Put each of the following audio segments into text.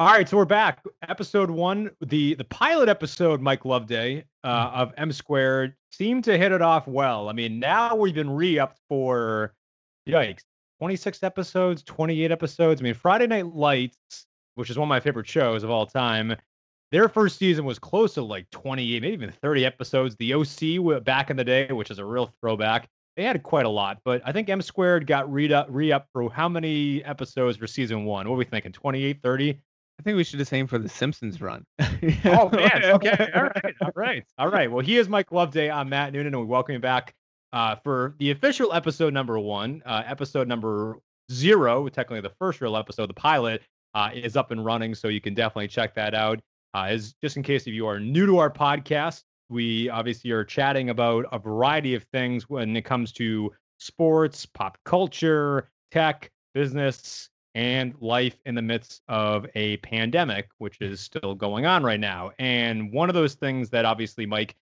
All right, so we're back. Episode one, the the pilot episode, Mike Loveday uh, Mm-hmm. of M Squared seemed to hit it off well. I mean, now we've been re-upped for yikes, 26 episodes, 28 episodes. I mean, Friday Night Lights, which is one of my favorite shows of all time, their first season was close to like 28, maybe even 30 episodes. The OC back in the day, which is a real throwback, they had quite a lot. But I think M Squared got re-up, re-up for how many episodes for season one? What are we thinking? 28, 30? I think we should just aim for the Simpsons run. Oh man. Okay. All right. All right. All right. Well, he is Mike Loveday. I'm Matt Noonan, and we welcome you back uh, for the official episode number one. Uh, episode number zero, technically the first real episode, the pilot, uh, is up and running, so you can definitely check that out. Uh, as just in case if you are new to our podcast, we obviously are chatting about a variety of things when it comes to sports, pop culture, tech, business, and life in the midst of a pandemic, which is still going on right now. And one of those things that obviously, Mike,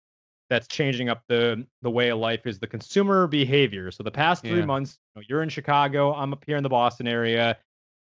that's changing up the the way of life is the consumer behavior. So the past three Yeah. months, you know, you're in Chicago, I'm up here in the Boston area.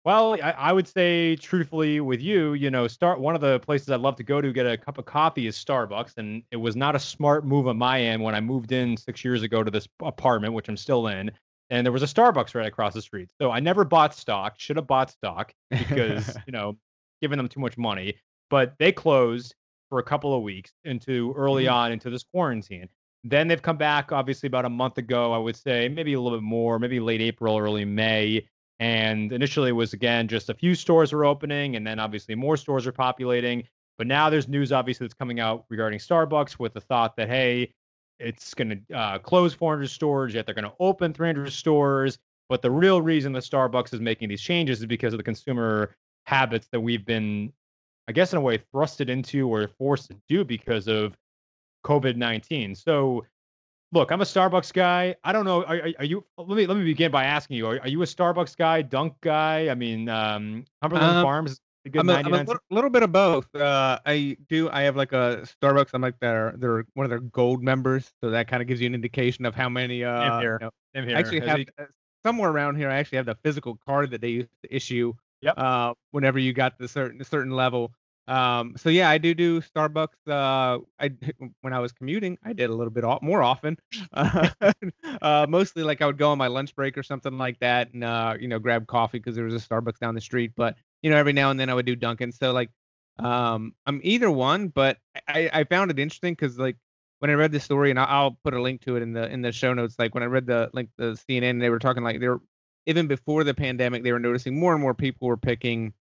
Well, I, I would say truthfully with you, you know, start one of the places I'd love to go to get a cup of coffee is Starbucks. And it was not a smart move on my end when I moved in six years ago to this apartment, which I'm still in. And there was a Starbucks right across the street. So I never bought stock, should have bought stock because, you know, giving them too much money. But they closed for a couple of weeks into early Mhm. on into this quarantine. Then they've come back, obviously, about a month ago, I would say, maybe a little bit more, maybe late April, early May. And initially it was again just a few stores were opening, and then obviously more stores are populating. But now there's news obviously that's coming out regarding Starbucks with the thought that hey, it's going to uh, close 400 stores, yet they're going to open 300 stores. But the real reason that Starbucks is making these changes is because of the consumer habits that we've been, I guess, in a way, thrusted into or forced to do because of COVID 19. So, look, I'm a Starbucks guy. I don't know. Are, are, you? Let me let me begin by asking you: Are, are you a Starbucks guy, Dunk guy? I mean, um, Cumberland Um, Farms a good I'm a, I'm a little, little bit of both. Uh, I do. I have like a Starbucks. I'm like their they're one of their gold members, so that kind of gives you an indication of how many. Uh, here. you know, here. actually As have uh, somewhere around here. I actually have the physical card that they used to issue. Yep. Uh, whenever you got the certain certain level. Um, so yeah, I do do Starbucks. Uh, I when I was commuting, I did a little bit more often. Uh, uh, mostly like I would go on my lunch break or something like that, and uh, you know, grab coffee because there was a Starbucks down the street. But you know, every now and then I would do Dunkin'. So like, um, I'm either one, but I I found it interesting because like when I read the story, and I'll, put a link to it in the in the show notes. Like when I read the like the CNN, they were talking like they were even before the pandemic, they were noticing more and more people were picking,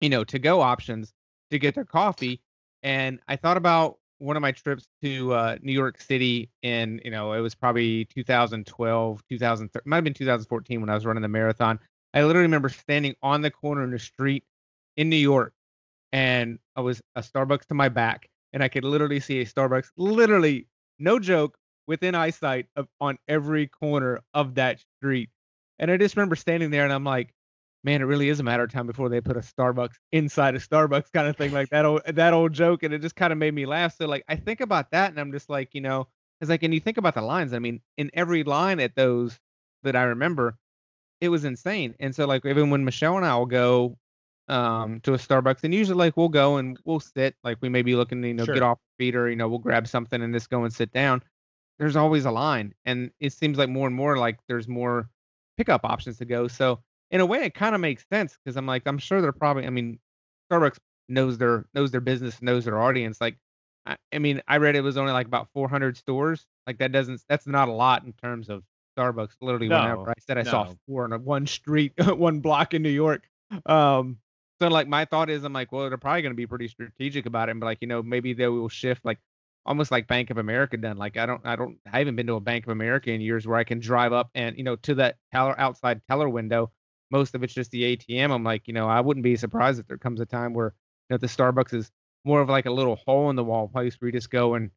you know, to go options to get their coffee. And I thought about one of my trips to uh, New York City in, you know, it was probably 2012, 2013, might have been 2014 when I was running the marathon. I literally remember standing on the corner in the street in New York and I was a Starbucks to my back and I could literally see a Starbucks, literally, no joke, within eyesight of on every corner of that street. And I just remember standing there and I'm like, man, it really is a matter of time before they put a Starbucks inside a Starbucks kind of thing, like that old that old joke. And it just kind of made me laugh. So like I think about that and I'm just like, you know, it's like, and you think about the lines. I mean, in every line at those that I remember, it was insane. And so like even when Michelle and I will go um to a Starbucks and usually like we'll go and we'll sit, like we may be looking to, you know, Sure. get off feet or, you know, we'll grab something and just go and sit down. There's always a line. And it seems like more and more like there's more pickup options to go. So in a way it kind of makes sense because I'm like, I'm sure they're probably I mean, Starbucks knows their knows their business, knows their audience. Like I, I mean, I read it was only like about 400 stores. Like that doesn't that's not a lot in terms of Starbucks. Literally, No, whenever I said I saw four on a one street, one block in New York. Um, so like my thought is, I'm like, well, they're probably going to be pretty strategic about it, and be like, you know, maybe they will shift like almost like Bank of America done. Like I don't, I don't, I haven't been to a Bank of America in years where I can drive up and you know to that teller outside teller window. Most of it's just the ATM. I'm like, you know, I wouldn't be surprised if there comes a time where you know the Starbucks is more of like a little hole in the wall place where you just go and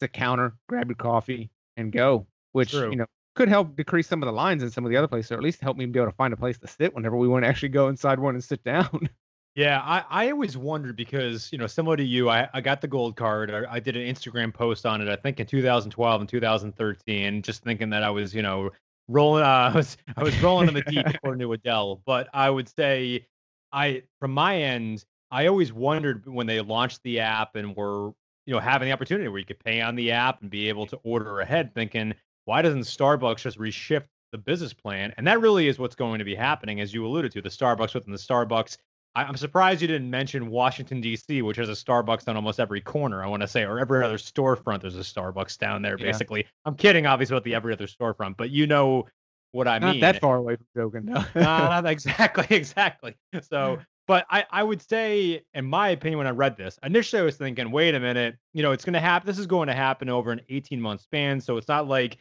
it's a counter, grab your coffee, and go. Which True. you know could help decrease some of the lines in some of the other places, or at least help me be able to find a place to sit whenever we want to actually go inside one and sit down. Yeah, I, I always wondered because, you know, similar to you, I, I got the gold card. I, I did an Instagram post on it, I think in 2012 and 2013, just thinking that I was, you know, rolling, uh, I was, I was rolling in the deep according to Adele. But I would say I from my end, I always wondered when they launched the app and were you know having the opportunity where you could pay on the app and be able to order ahead, thinking why doesn't Starbucks just reshift the business plan? And that really is what's going to be happening, as you alluded to, the Starbucks within the Starbucks. I, I'm surprised you didn't mention Washington D.C., which has a Starbucks on almost every corner. I want to say, or every other storefront, there's a Starbucks down there. Yeah. Basically, I'm kidding, obviously, about the every other storefront, but you know what I Not mean. that far away from joking. No. Not exactly, exactly. So, but I, I would say, in my opinion, when I read this, initially I was thinking, wait a minute, you know, it's going to happen. This is going to happen over an 18 month span. So it's not like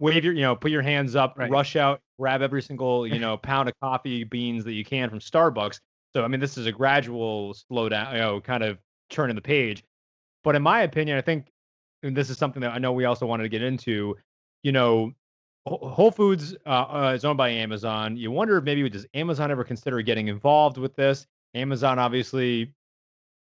wave your, you know, put your hands up, Right. rush out, grab every single, you know, pound of coffee beans that you can from Starbucks. So, I mean, this is a gradual slowdown, you know, kind of turning the page. But in my opinion, I think, and this is something that I know we also wanted to get into, you know, Whole Foods uh, uh, is owned by Amazon. You wonder if maybe does Amazon ever consider getting involved with this? Amazon obviously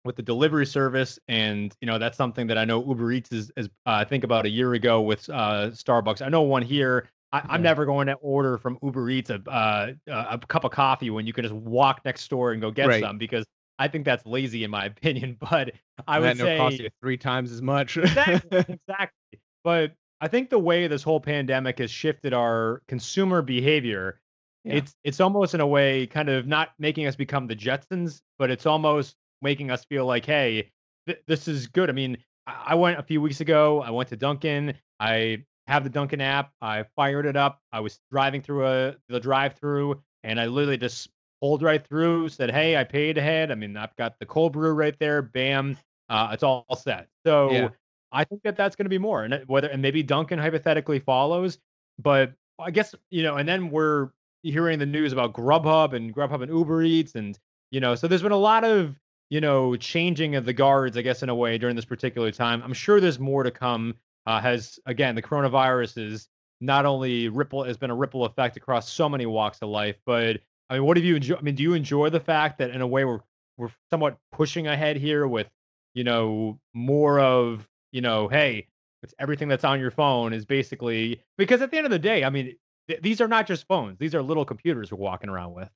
with the delivery service, and you know that's something that I know Uber Eats is, is uh, I think about a year ago with uh, Starbucks. I know one here. I, I'm never going to order from Uber Eats a uh, a cup of coffee when you can just walk next door and go get Right. some because I think that's lazy in my opinion. But I would that say cost you three times as much. exactly, exactly. But I think the way this whole pandemic has shifted our consumer behavior, Yeah. it's it's almost in a way kind of not making us become the Jetsons, but it's almost making us feel like, hey, th- this is good. I mean, I-, I went a few weeks ago. I went to Dunkin'. I have the Dunkin' app. I fired it up. I was driving through a the drive-through, and I literally just pulled right through. Said, hey, I paid ahead. I mean, I've got the cold brew right there. Bam, uh, it's all set. So. Yeah. I think that that's going to be more, and whether and maybe Dunkin' hypothetically follows, but I guess you know, and then we're hearing the news about Grubhub and Grubhub and Uber Eats, and you know, so there's been a lot of you know changing of the guards, I guess, in a way during this particular time. I'm sure there's more to come. Uh, has again, the coronavirus is not only ripple has been a ripple effect across so many walks of life, but I mean, what have you enjoy? I mean, do you enjoy the fact that in a way we're we're somewhat pushing ahead here with you know more of you know, hey, it's everything that's on your phone is basically because at the end of the day, I mean, th- these are not just phones; these are little computers we're walking around with.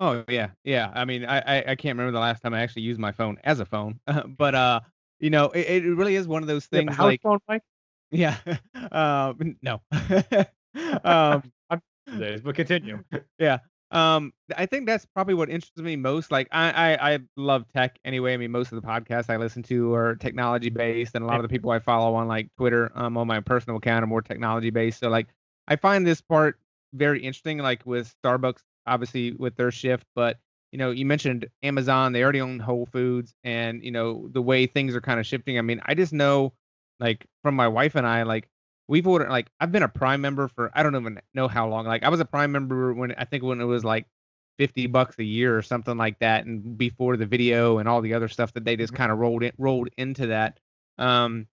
Oh yeah, yeah. I mean, I, I I can't remember the last time I actually used my phone as a phone, but uh, you know, it, it really is one of those things house like phone, Mike? yeah, um, no, um, Days, but continue. yeah. Um, I think that's probably what interests me most. Like, I, I, I love tech anyway. I mean, most of the podcasts I listen to are technology based, and a lot of the people I follow on like Twitter, um, on my personal account are more technology based. So, like, I find this part very interesting. Like with Starbucks, obviously with their shift, but you know, you mentioned Amazon. They already own Whole Foods, and you know the way things are kind of shifting. I mean, I just know, like, from my wife and I, like we've ordered like I've been a Prime member for I don't even know how long. Like I was a Prime member when I think when it was like 50 bucks a year or something like that and before the video and all the other stuff that they just Mhm. kind of rolled in rolled into that. Um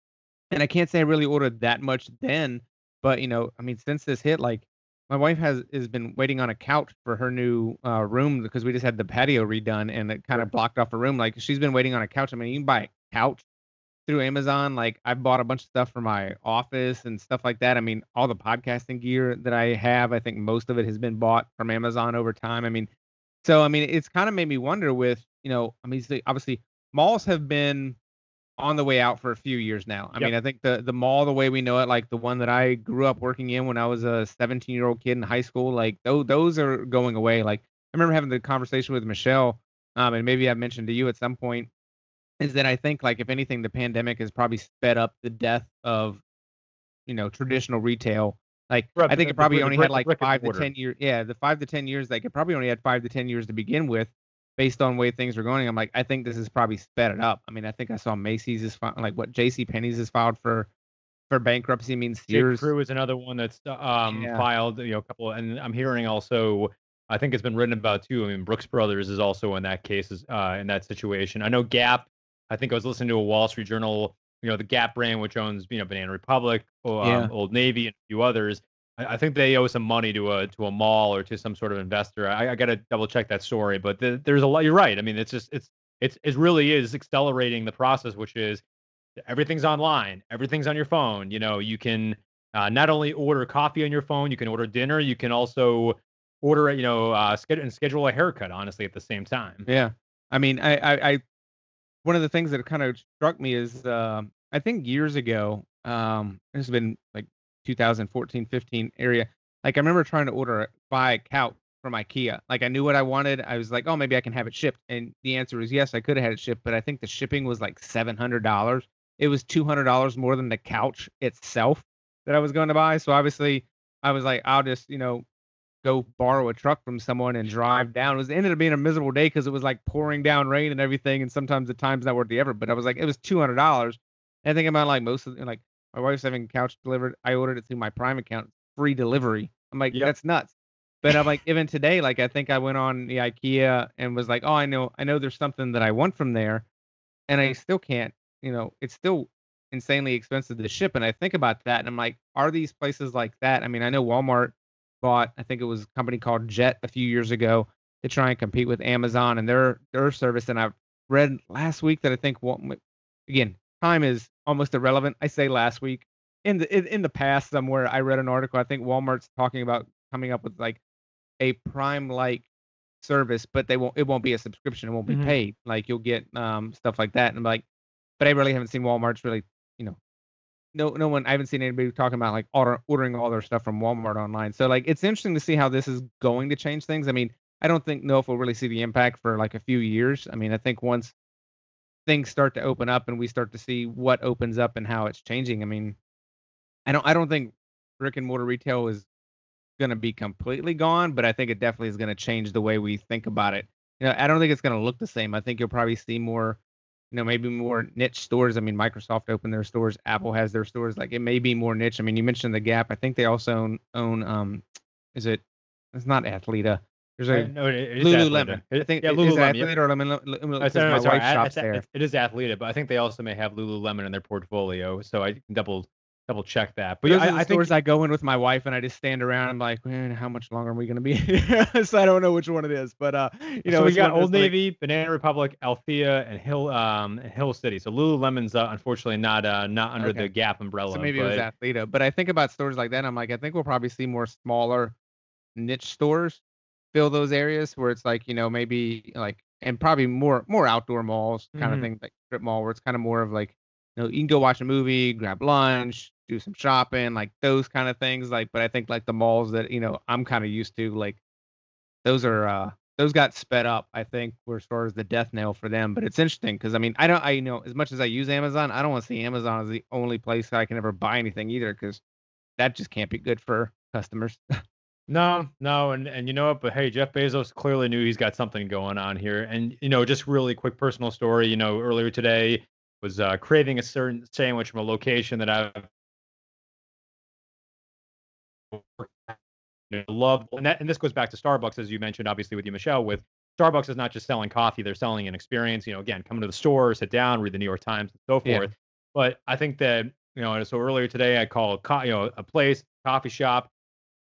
and I can't say I really ordered that much then, but you know, I mean since this hit like my wife has has been waiting on a couch for her new uh, room because we just had the patio redone and it kind of blocked off her room. Like she's been waiting on a couch. I mean, you can buy a couch through Amazon. Like I've bought a bunch of stuff for my office and stuff like that. I mean, all the podcasting gear that I have, I think most of it has been bought from Amazon over time. I mean, so I mean, it's kind of made me wonder with, you know, I mean, obviously malls have been on the way out for a few years now. I Yep. mean, I think the the mall the way we know it, like the one that I grew up working in when I was a 17 year old kid in high school, like those those are going away. Like I remember having the conversation with Michelle, um, and maybe I mentioned to you at some point, is that I think like if anything, the pandemic has probably sped up the death of, you know, traditional retail. Like I think it probably only had like five to ten years. Yeah, the five to ten years. Like it probably only had five to ten years to begin with, based on way things were going. I'm like, I think this is probably sped it up. I mean, I think I saw Macy's is fi- like what J.C. Penney's is filed for for bankruptcy. I mean, Sears. Crew is another one that's um Yeah. filed. You know, a couple, and I'm hearing also. I think it's been written about too. I mean, Brooks Brothers is also in that case, is, uh, in that situation. I know Gap. I think I was listening to a Wall Street Journal. You know, the Gap brand, which owns you know Banana Republic, or, um, Yeah. Old Navy, and a few others. I, think they owe some money to a to a mall or to some sort of investor. I, I got to double check that story, but the, there's a lot. You're right. I mean, it's just it's it's it really is accelerating the process, which is everything's online, everything's on your phone. You know, you can uh, not only order coffee on your phone, you can order dinner. You can also order, you know, uh, schedule and schedule a haircut. Honestly, at the same time. Yeah. I mean, I, I, I one of the things that kind of struck me is uh, I think years ago, um, has been like 2014, 15 area. Like I remember trying to order a buy a couch from IKEA. Like I knew what I wanted. I was like, oh, maybe I can have it shipped. And the answer was yes, I could have had it shipped, but I think the shipping was like seven hundred dollars. It was two hundred dollars more than the couch itself that I was going to buy. So obviously, I was like, I'll just you know go borrow a truck from someone and drive down. It was it ended up being a miserable day because it was like pouring down rain and everything, and sometimes the time's not worth the effort. But I was like, it was two hundred dollars. And I think about like most of like my wife's having couch delivered. I ordered it through my Prime account, free delivery. I'm like, yep. that's nuts. But I'm like, even today, like I think I went on the IKEA and was like, oh, I know, I know, there's something that I want from there, and I still can't. You know, it's still insanely expensive to ship. And I think about that, and I'm like, are these places like that? I mean, I know Walmart bought, I think it was a company called Jet a few years ago to try and compete with Amazon and their their service. And I've read last week that I think, again, time is almost irrelevant. I say last week. In the in the past somewhere, I read an article. I think Walmart's talking about coming up with like a Prime like service, but they won't. It won't be a subscription. It won't be mm-hmm. paid. Like you'll get um stuff like that. And I'm like, but I really haven't seen Walmart's really, you know, no no one. I haven't seen anybody talking about like order, ordering all their stuff from Walmart online. So like it's interesting to see how this is going to change things. I mean, I don't think know if we'll really see the impact for like a few years. I mean, I think once things start to open up and we start to see what opens up and how it's changing. I mean, I don't I don't think brick and mortar retail is going to be completely gone, but I think it definitely is going to change the way we think about it. You know, I don't think it's going to look the same. I think you'll probably see more, you know, maybe more niche stores. I mean, Microsoft opened their stores, Apple has their stores. Like it may be more niche. I mean, you mentioned the Gap. I think they also own, own um, is it? It's not Athleta. There's a no, it, Lululemon. I think yeah, Lululemon. Is it or Lemon? my sorry, wife shops there. It is Athleta, but I think they also may have Lululemon in their portfolio. So I can double double check that. But Those yeah, I, I stores think I go in with my wife and I just stand around. I'm like, man, how much longer are we gonna be so I don't know which one it is, but uh, you know, so we got Old Navy, like... Banana Republic, Athleta, and Hill um Hill City. So Lululemon's uh, unfortunately not uh not under okay. the Gap umbrella. So maybe but... it was Athleta, but I think about stores like that. I'm like, I think we'll probably see more smaller niche stores fill those areas where it's like you know maybe like and probably more more outdoor malls kind mm-hmm. of thing like strip mall where it's kind of more of like you know you can go watch a movie grab lunch do some shopping like those kind of things like but i think like the malls that you know i'm kind of used to like those are uh those got sped up i think were as far as the death nail for them but it's interesting because i mean i don't i you know as much as i use amazon i don't want to see amazon as the only place i can ever buy anything either because that just can't be good for customers No, no, and and you know what? But hey, Jeff Bezos clearly knew he's got something going on here. And you know, just really quick personal story. You know, earlier today was uh, craving a certain sandwich from a location that I've loved, and that and this goes back to Starbucks as you mentioned, obviously with you, Michelle. With Starbucks is not just selling coffee; they're selling an experience. You know, again, come to the store, sit down, read the New York Times, and so forth. Yeah. But I think that you know, so earlier today I called, you know, a place, coffee shop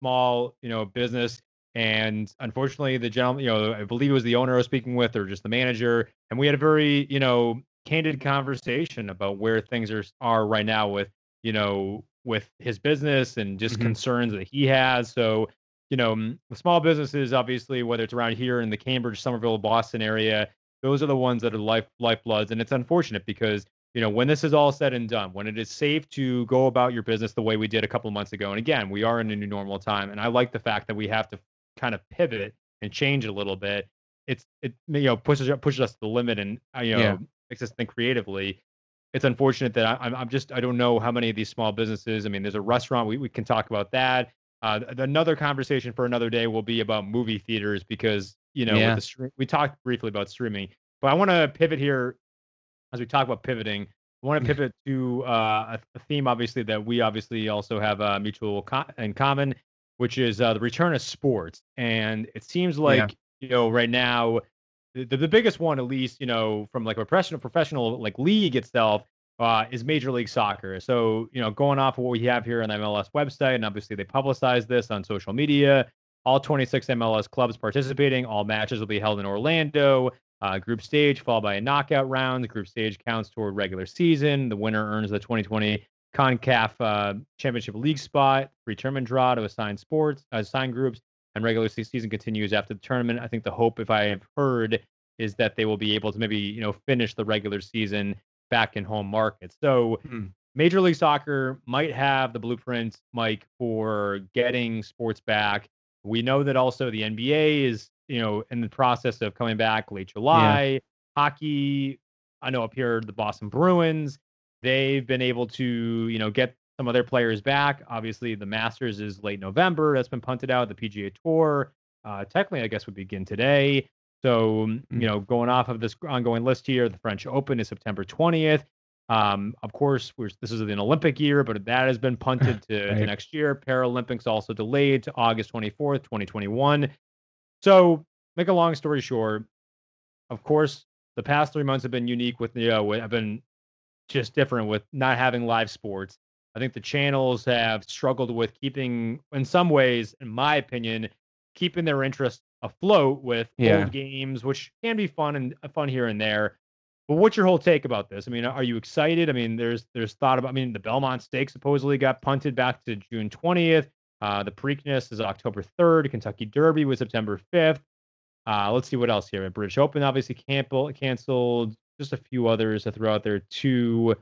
small, you know, business. And unfortunately, the gentleman, you know, I believe it was the owner I was speaking with or just the manager. And we had a very, you know, candid conversation about where things are are right now with, you know, with his business and just mm-hmm. concerns that he has. So, you know, small businesses, obviously, whether it's around here in the Cambridge, Somerville, Boston area, those are the ones that are life lifebloods. And it's unfortunate because you know, when this is all said and done, when it is safe to go about your business the way we did a couple of months ago, and again, we are in a new normal time, and I like the fact that we have to kind of pivot and change a little bit. It's it you know pushes pushes us to the limit and uh, you know yeah. makes us think creatively. It's unfortunate that I, I'm just I don't know how many of these small businesses. I mean, there's a restaurant we we can talk about that. Uh, another conversation for another day will be about movie theaters because you know yeah. the, we talked briefly about streaming, but I want to pivot here as we talk about pivoting, I want to pivot to uh, a theme, obviously, that we obviously also have uh, mutual co- in common, which is uh, the return of sports. And it seems like, yeah. you know, right now, the, the biggest one, at least, you know, from like a professional, professional like league itself, uh, is Major League Soccer. So, you know, going off of what we have here on the MLS website, and obviously they publicize this on social media. All 26 MLS clubs participating. All matches will be held in Orlando. Uh, group stage followed by a knockout round. The group stage counts toward regular season. The winner earns the 2020 CONCACAF uh, Championship League spot. Free tournament draw to assign sports, assign groups. and regular season continues after the tournament. I think the hope, if I have heard, is that they will be able to maybe you know finish the regular season back in home markets. So Hmm. Major League Soccer might have the blueprint, Mike, for getting sports back. We know that also the NBA is, you know, in the process of coming back late July. Hockey, I know up here, the Boston Bruins, they've been able to, you know, get some of their players back. Obviously, the Masters is late November. That's been punted out. The PGA Tour, uh, technically, I guess, would begin today. So, Mm. you know, going off of this ongoing list here, the French Open is September 20th. Um, of course, we're, this is an Olympic year, but that has been punted to, to Right. next year. Paralympics also delayed to August 24th, 2021. So, make a long story short, of course, the past three months have been unique with, you know, have been just different with not having live sports. I think the channels have struggled with keeping, in some ways, in my opinion, keeping their interest afloat with Yeah. old games, which can be fun and fun here and there. But what's your whole take about this? I mean, are you excited? I mean, there's there's thought about. I mean, the Belmont Stakes supposedly got punted back to June 20th. Uh, the Preakness is October 3rd. Kentucky Derby was September 5th. Uh, let's see what else here. British Open obviously cancel, canceled. Just a few others to throw out there too.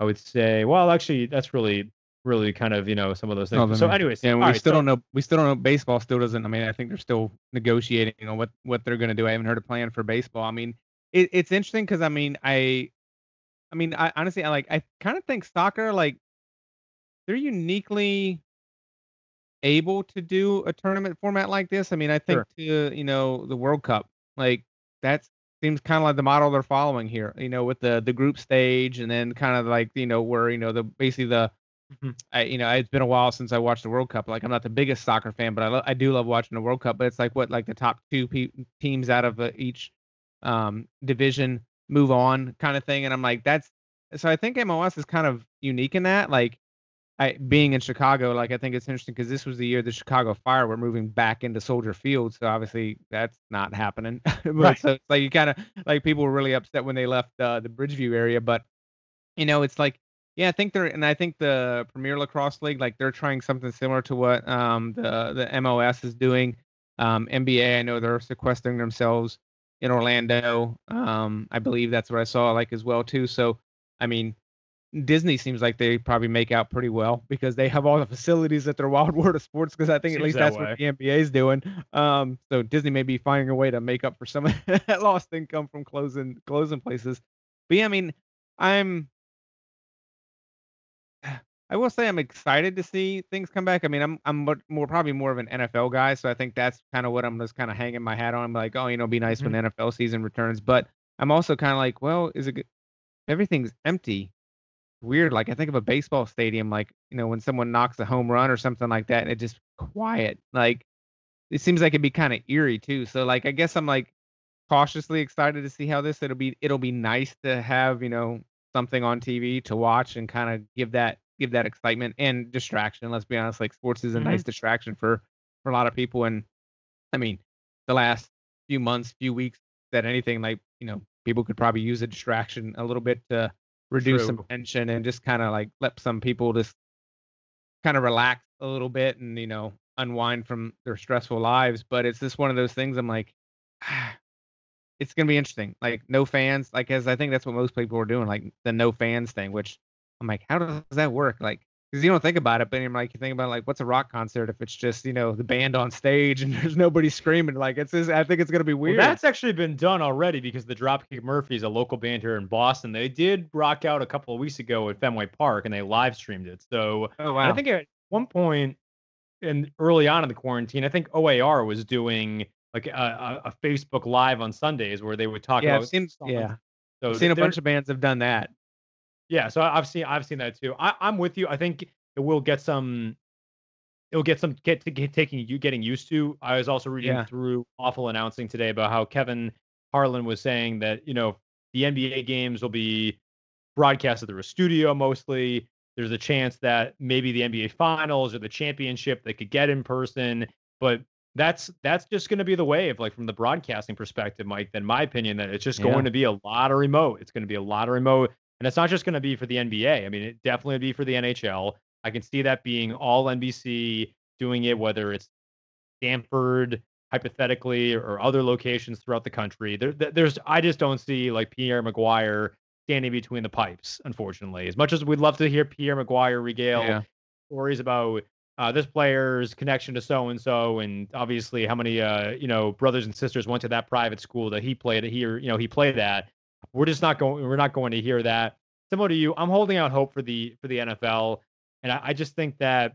I would say. Well, actually, that's really really kind of you know some of those things. Other so, anyways, Yeah, we right, still so- don't know. We still don't know. Baseball still doesn't. I mean, I think they're still negotiating on what what they're going to do. I haven't heard a plan for baseball. I mean, it, it's interesting because I mean, I, I mean, I honestly, I like. I kind of think soccer, like, they're uniquely able to do a tournament format like this. I mean, I think Sure. to you know the World Cup, like that seems kind of like the model they're following here. You know, with the the group stage and then kind of like you know where you know the basically the Mhm. I, you know, it's been a while since I watched the World Cup. Like, I'm not the biggest soccer fan, but I, lo- I do love watching the World Cup. But it's like what, like the top two pe- teams out of uh, each um, division move on, kind of thing. And I'm like, that's so. I think MLS is kind of unique in that. Like, I being in Chicago, like I think it's interesting because this was the year the Chicago Fire were moving back into Soldier Field. So obviously that's not happening. but Right. so it's like you kind of like people were really upset when they left uh, the Bridgeview area, but you know, it's like yeah, I think they're and I think the Premier Lacrosse League, like they're trying something similar to what um the the MLS is doing. Um, NBA, I know they're sequestering themselves in Orlando. Um, I believe that's what I saw like as well too. So, I mean, Disney seems like they probably make out pretty well because they have all the facilities at their Wide World of Sports. Because I think at least that that's way. what the NBA is doing. Um, so Disney may be finding a way to make up for some of that lost income from closing closing places. But yeah, I mean, I'm I will say I'm excited to see things come back. I mean, I'm I'm more probably more of an NFL guy, so I think that's kind of what I'm just kind of hanging my hat on. I'm like, oh, you know, be nice when mm-hmm. the NFL season returns. But I'm also kind of like, well, is it good? everything's empty? Weird. Like I think of a baseball stadium, like you know, when someone knocks a home run or something like that, and it just quiet. Like it seems like it'd be kind of eerie too. So like I guess I'm like cautiously excited to see how this. It'll be it'll be nice to have you know something on TV to watch and kind of give that give that excitement and distraction. Let's be honest, like sports is a Mhm. nice distraction for for a lot of people. And I mean, the last few months, few weeks, that anything like you know people could probably use a distraction a little bit to reduce some tension and just kind of like let some people just kind of relax a little bit and you know unwind from their stressful lives. But it's just one of those things. I'm like. It's gonna be interesting. Like no fans, like as I think that's what most people are doing, like the no fans thing. Which I'm like, how does that work? Like, because you don't think about it, but you're like, you think about like, what's a rock concert if it's just you know the band on stage and there's nobody screaming? Like, it's just, I think it's gonna be Well, weird. that's actually been done already because the Dropkick Murphys, a local band here in Boston, they did rock out a couple of weeks ago at Fenway Park and they live streamed it. So oh wow. I think at one and early on in the quarantine, I think OAR was doing like a, a, a Facebook Live on Sundays where they would talk yeah, about I've seen, yeah, So I've seen a bunch of bands have done that. Yeah, so I've seen I've seen that too. I, I'm with you. I think it will get some. It'll get some get to get taking you getting used to. I was also reading Yeah. through awful announcing today about how Kevin Harlan was saying that you know the NBA games will be broadcasted through a studio mostly. There's a chance that maybe the NBA finals or the championship they could get in person, but that's that's just going to be the wave like from the broadcasting perspective mike in my opinion that it's just Yeah. going to be a lot of remote it's going to be a lot of remote and it's not just going to be for the nba i mean it definitely would be for the nhl i can see that being all nbc doing it whether it's Stamford, hypothetically, or other locations throughout the country. There, there's I just don't see like Pierre McGuire standing between the pipes, unfortunately. As much as we'd love to hear Pierre McGuire regale yeah. stories about uh, this player's connection to so and so, and obviously how many uh, you know brothers and sisters went to that private school that he played here, you know, he played at. We're just not going. We're not going to hear that. Similar to you, I'm holding out hope for the for the NFL, and I, I just think that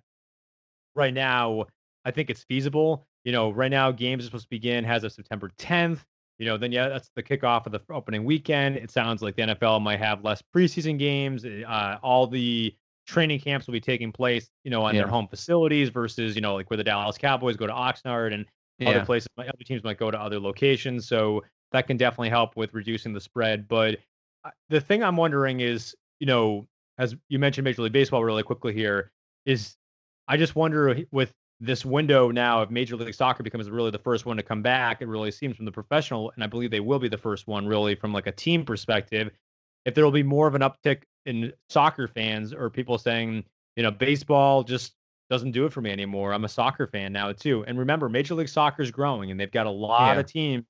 right now, I think it's feasible. You know, right now games are supposed to begin as of September 10th. You know, then yeah, that's the kickoff of the opening weekend. It sounds like the NFL might have less preseason games. Uh, all the training camps will be taking place, you know, on yeah. their home facilities versus, you know, like where the Dallas Cowboys go to Oxnard and yeah. other places, other teams might go to other locations. So that can definitely help with reducing the spread. But uh, the thing I'm wondering is, you know, as you mentioned Major League Baseball really quickly here, is I just wonder with this window now, if Major League Soccer becomes really the first one to come back, it really seems from the professional, and I believe they will be the first one really from like a team perspective. If there will be more of an uptick in soccer fans or people saying, you know, baseball just doesn't do it for me anymore. I'm a soccer fan now too. And remember, Major League Soccer is growing, and they've got a lot yeah. of teams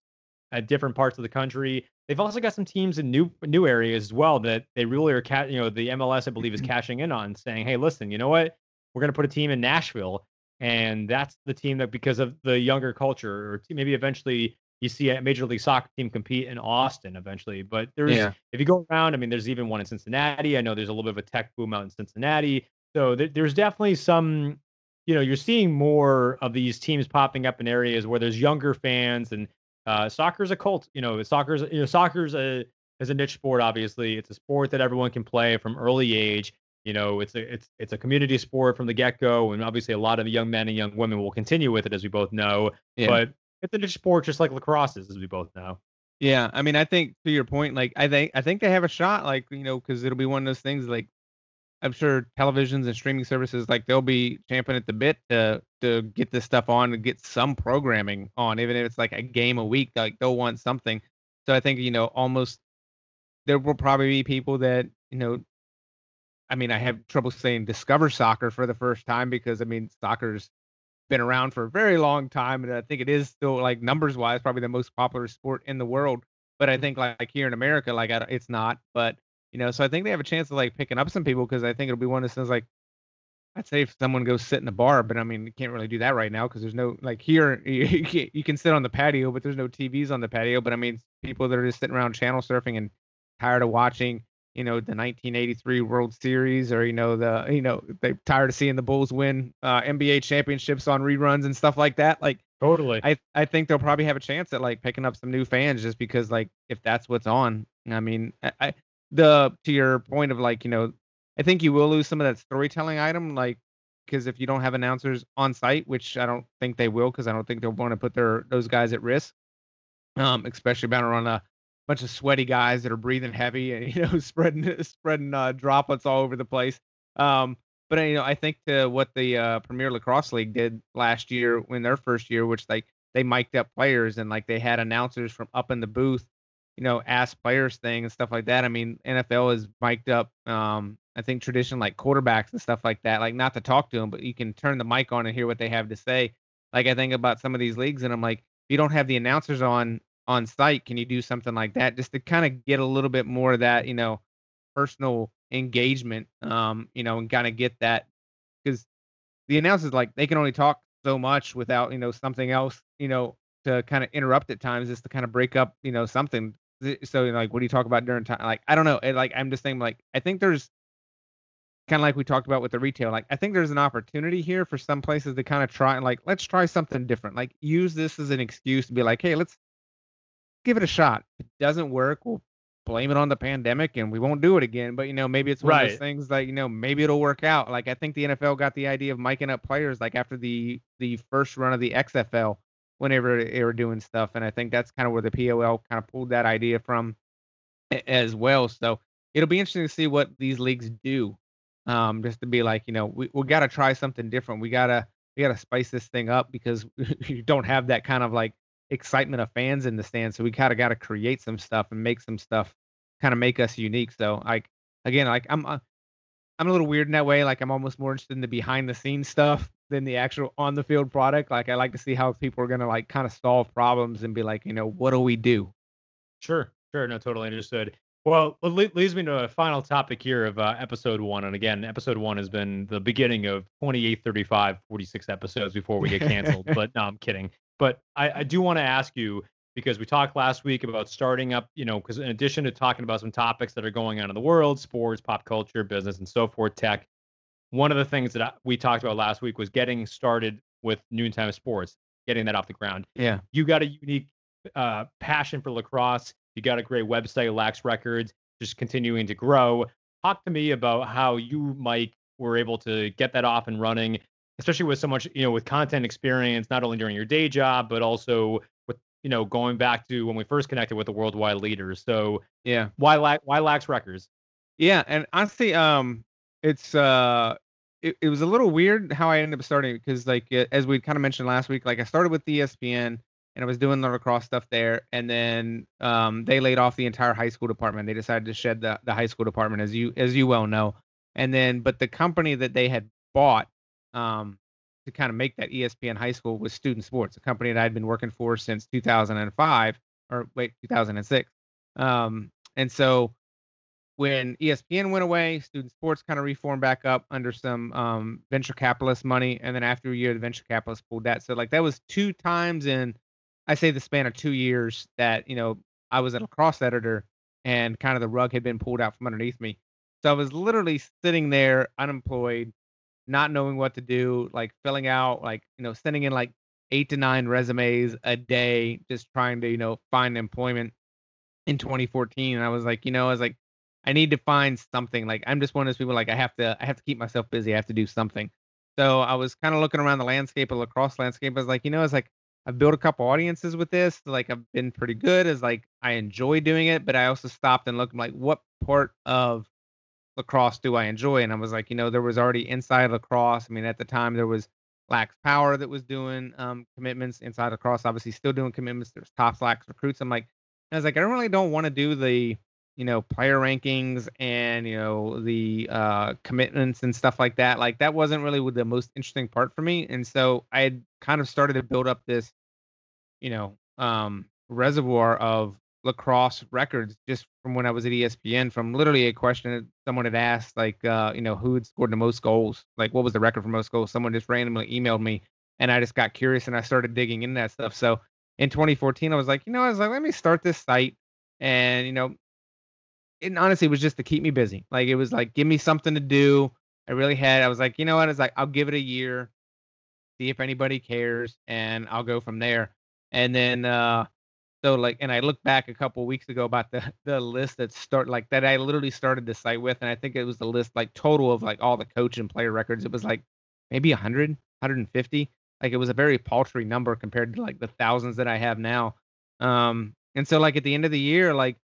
at different parts of the country. They've also got some teams in new new areas as well that they really are, ca- you know, the MLS I believe is mm-hmm. cashing in on, saying, hey, listen, you know what? We're going to put a team in Nashville, and that's the team that because of the younger culture, or maybe eventually you see a major league soccer team compete in Austin eventually. But there's yeah. if you go around, I mean, there's even one in Cincinnati. I know there's a little bit of a tech boom out in Cincinnati. So th- there's definitely some, you know, you're seeing more of these teams popping up in areas where there's younger fans and uh, soccer's a cult. You know, soccer's you know soccer's a is a niche sport. Obviously, it's a sport that everyone can play from early age. You know, it's a it's it's a community sport from the get go, and obviously a lot of young men and young women will continue with it, as we both know. Yeah. But it's a niche sport just like lacrosse is, as we both know. Yeah, I mean, I think to your point, like I think I think they have a shot, like you know, because it'll be one of those things. Like I'm sure televisions and streaming services, like they'll be champing at the bit to to get this stuff on and get some programming on, even if it's like a game a week. Like they'll want something. So I think you know, almost there will probably be people that you know. I mean, I have trouble saying discover soccer for the first time because I mean, soccer's been around for a very long time, and I think it is still like numbers wise probably the most popular sport in the world. But I mm-hmm. think like, like here in America, like I, it's not. But you know, so I think they have a chance of like picking up some people because I think it'll be one of those things like I'd say if someone goes sit in a bar, but I mean you can't really do that right now because there's no like here you can, you can sit on the patio, but there's no TVs on the patio. But I mean people that are just sitting around channel surfing and tired of watching you know the 1983 World Series or you know the you know they're tired of seeing the Bulls win uh, NBA championships on reruns and stuff like that. Like totally, I I think they'll probably have a chance at like picking up some new fans just because like if that's what's on. I mean, I, I the to your point of like you know I think you will lose some of that storytelling item like because if you don't have announcers on site, which I don't think they will, because I don't think they'll want to put their those guys at risk, um, especially about on a bunch of sweaty guys that are breathing heavy and you know spreading spreading uh, droplets all over the place. Um, but you know, I think to what the uh, Premier Lacrosse League did last year in their first year, which like they mic'd up players and like they had announcers from up in the booth, you know, ask players thing and stuff like that. I mean, NFL is mic'd up. Um, I think tradition like quarterbacks and stuff like that, like not to talk to them, but you can turn the mic on and hear what they have to say. Like I think about some of these leagues, and I'm like, if you don't have the announcers on on site can you do something like that just to kind of get a little bit more of that you know personal engagement um you know and kind of get that because the announcers like they can only talk so much without you know something else you know to kind of interrupt at times just to kind of break up you know something so you know, like what do you talk about during time like i don't know it, like i'm just saying like i think there's kind of like we talked about with the retail like i think there's an opportunity here for some places to kind of try and like let's try something different like use this as an excuse to be like hey let's give it a shot. If it doesn't work, we'll blame it on the pandemic and we won't do it again. But you know, maybe it's one right. of those things that you know maybe it'll work out. Like I think the NFL got the idea of miking up players like after the the first run of the XFL whenever they were doing stuff, and I think that's kind of where the PLL kind of pulled that idea from as well. So it'll be interesting to see what these leagues do. Um, just to be like, you know, we we got to try something different. We gotta we gotta spice this thing up because you don't have that kind of like excitement of fans in the stands. So we kind of got to create some stuff and make some stuff, kind of make us unique. So like again, like I'm uh, I'm a little weird in that way. Like I'm almost more interested in the behind the scenes stuff than the actual on the field product. Like I like to see how people are gonna like kind of solve problems and be like, you know, what do we do? Sure, sure, no, totally understood. Well, it leads me to a final topic here of uh, episode one. And again, episode one has been the beginning of 28, 35, 46 episodes before we get canceled. but no, I'm kidding. But I, I do want to ask you because we talked last week about starting up, you know, because in addition to talking about some topics that are going on in the world, sports, pop culture, business, and so forth, tech, one of the things that we talked about last week was getting started with noontime sports, getting that off the ground. Yeah. You got a unique uh, passion for lacrosse. You got a great website, Lax Records, just continuing to grow. Talk to me about how you, Mike, were able to get that off and running, especially with so much, you know, with content experience, not only during your day job, but also with, you know, going back to when we first connected with the worldwide leaders. So yeah, why lack why Lax Records? Yeah, and honestly, um, it's uh, it, it was a little weird how I ended up starting because like as we kind of mentioned last week, like I started with ESPN and I was doing the lacrosse stuff there. And then um, they laid off the entire high school department. They decided to shed the, the high school department, as you as you well know. And then, but the company that they had bought um, to kind of make that ESPN high school was Student Sports, a company that I'd been working for since 2005 or wait 2006. Um, and so when ESPN went away, Student Sports kind of reformed back up under some um, venture capitalist money, and then after a year, the venture capitalists pulled that. So like that was two times in I say the span of two years that you know I was a lacrosse editor and kind of the rug had been pulled out from underneath me. So I was literally sitting there unemployed, not knowing what to do, like filling out, like you know, sending in like eight to nine resumes a day, just trying to you know find employment in 2014. And I was like, you know, I was like, I need to find something. Like I'm just one of those people like I have to I have to keep myself busy. I have to do something. So I was kind of looking around the landscape, of lacrosse landscape. I was like, you know, I was like, I've built a couple audiences with this. Like I've been pretty good as like I enjoy doing it, but I also stopped and looked like what part of lacrosse do I enjoy? And I was like, you know, there was already inside lacrosse. I mean, at the time there was Lax Power that was doing um, commitments inside lacrosse, obviously still doing commitments. There's top Lax recruits. I'm like, I was like, I really don't want to do the, you know, player rankings and you know the uh, commitments and stuff like that. Like that wasn't really the most interesting part for me. And so I had kind of started to build up this you know, um, reservoir of lacrosse records just from when I was at ESPN from literally a question that someone had asked, like, uh, you know, who had scored the most goals? Like, what was the record for most goals? Someone just randomly emailed me and I just got curious and I started digging into that stuff. So in 2014, I was like, you know, I was like, let me start this site. And, you know, it honestly was just to keep me busy. Like, it was like, give me something to do. I really had, I was like, you know what? I was like, I'll give it a year, see if anybody cares, and I'll go from there. And then uh so like and I looked back a couple weeks ago about the the list that start like that I literally started the site with and I think it was the list like total of like all the coach and player records. It was like maybe 100, 150. Like it was a very paltry number compared to like the thousands that I have now. Um and so like at the end of the year like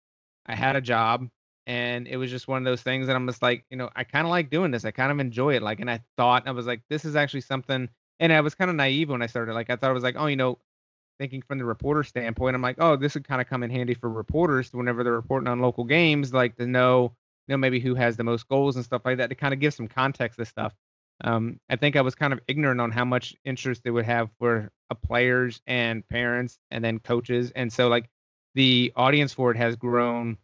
I had a job and it was just one of those things that I'm just like, you know, I kind of like doing this. I kind of enjoy it. Like and I thought I was like this is actually something and I was kind of naive when I started. Like I thought I was like, oh, you know, thinking from the reporter standpoint, I'm like, oh, this would kind of come in handy for reporters whenever they're reporting on local games, like to know, you know, maybe who has the most goals and stuff like that to kind of give some context to stuff. Um, I think I was kind of ignorant on how much interest they would have for uh, players and parents and then coaches. And so like the audience for it has grown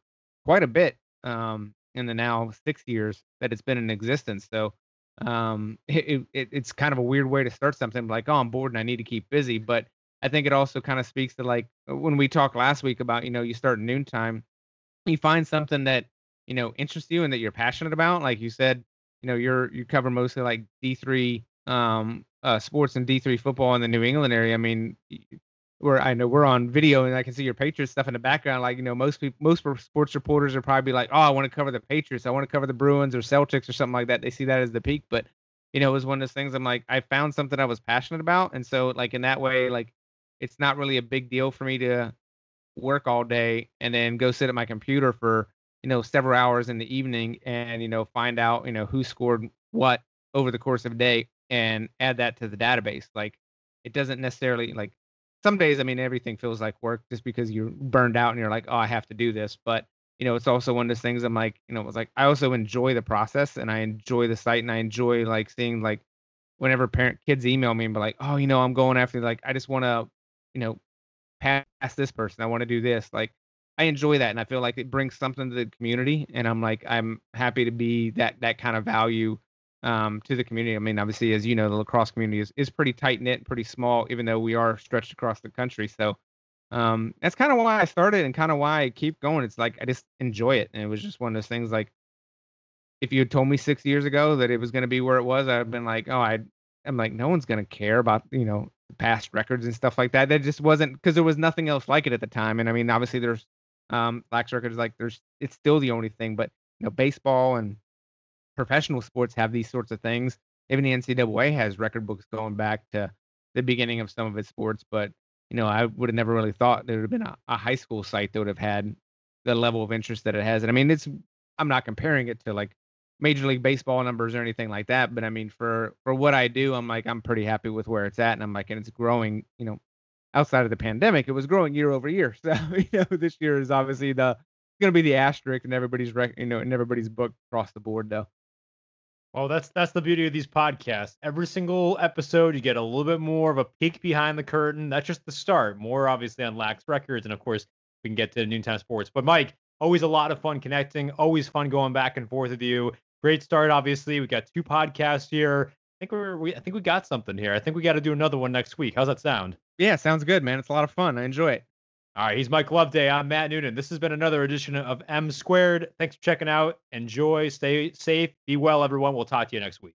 quite a bit um, in the now six years that it's been in existence. So um, it, it, it's kind of a weird way to start something like, oh, I'm bored and I need to keep busy. But I think it also kind of speaks to like uh, when we talked last week about, you know, you start noontime, you find something that, you know, interests you and that you're passionate about. Like you said, you know, you're you cover mostly like D3 um uh sports and D3 football in the New England area. I mean, where I know we're on video and I can see your Patriots stuff in the background. Like, you know, most people, most sports reporters are probably like, oh, I want to cover the Patriots. I want to cover the Bruins or Celtics or something like that. They see that as the peak. But, you know, it was one of those things I'm like, I found something I was passionate about. And so, like, in that way, like, it's not really a big deal for me to work all day and then go sit at my computer for you know several hours in the evening and you know find out you know who scored what over the course of a day and add that to the database. Like it doesn't necessarily like some days i mean everything feels like work just because you're burned out and you're like oh i have to do this. But you know, it's also one of those things I'm like, you know, it's like I also enjoy the process and I enjoy the site and I enjoy like seeing like whenever parent kids email me and be like, oh, you know, I'm going after like I just want to, you know, pass this person. I want to do this. Like I enjoy that and I feel like it brings something to the community and I'm like I'm happy to be that that kind of value um, to the community. I mean, obviously, as you know, the lacrosse community is, is pretty tight knit, pretty small, even though we are stretched across the country. So um, that's kind of why I started and kind of why I keep going. It's like I just enjoy it, and it was just one of those things. Like if you had told me six years ago that it was going to be where it was, I'd been like, oh, I, I'm like, no one's going to care about you know past records and stuff like that. That just wasn't because there was nothing else like it at the time. And I mean, obviously, there's um, lax records like there's it's still the only thing, but you know, baseball and professional sports have these sorts of things. Even the NCAA has record books going back to the beginning of some of its sports, but you know, I would have never really thought there would have been a, a high school site that would have had the level of interest that it has. And I mean, it's I'm not comparing it to like Major League Baseball numbers or anything like that, but I mean, for for what I do, I'm like I'm pretty happy with where it's at, and I'm like, and it's growing. You know, outside of the pandemic, it was growing year over year. So you know, this year is obviously the going to be the asterisk in everybody's rec- you know in everybody's book across the board though. Well, that's that's the beauty of these podcasts. Every single episode, you get a little bit more of a peek behind the curtain. That's just the start. More obviously on Lax Records, and of course, we can get to Noontime Sports. But Mike, always a lot of fun connecting. Always fun going back and forth with you. Great start, obviously. We got two podcasts here. I think we're we I think we got something here. I think we got to do another one next week. How's that sound? Yeah, sounds good, man. It's a lot of fun. I enjoy it. All right, he's Mike Loveday. I'm Matt Noonan. This has been another edition of M Squared. Thanks for checking out. Enjoy, stay safe, be well, everyone. We'll talk to you next week.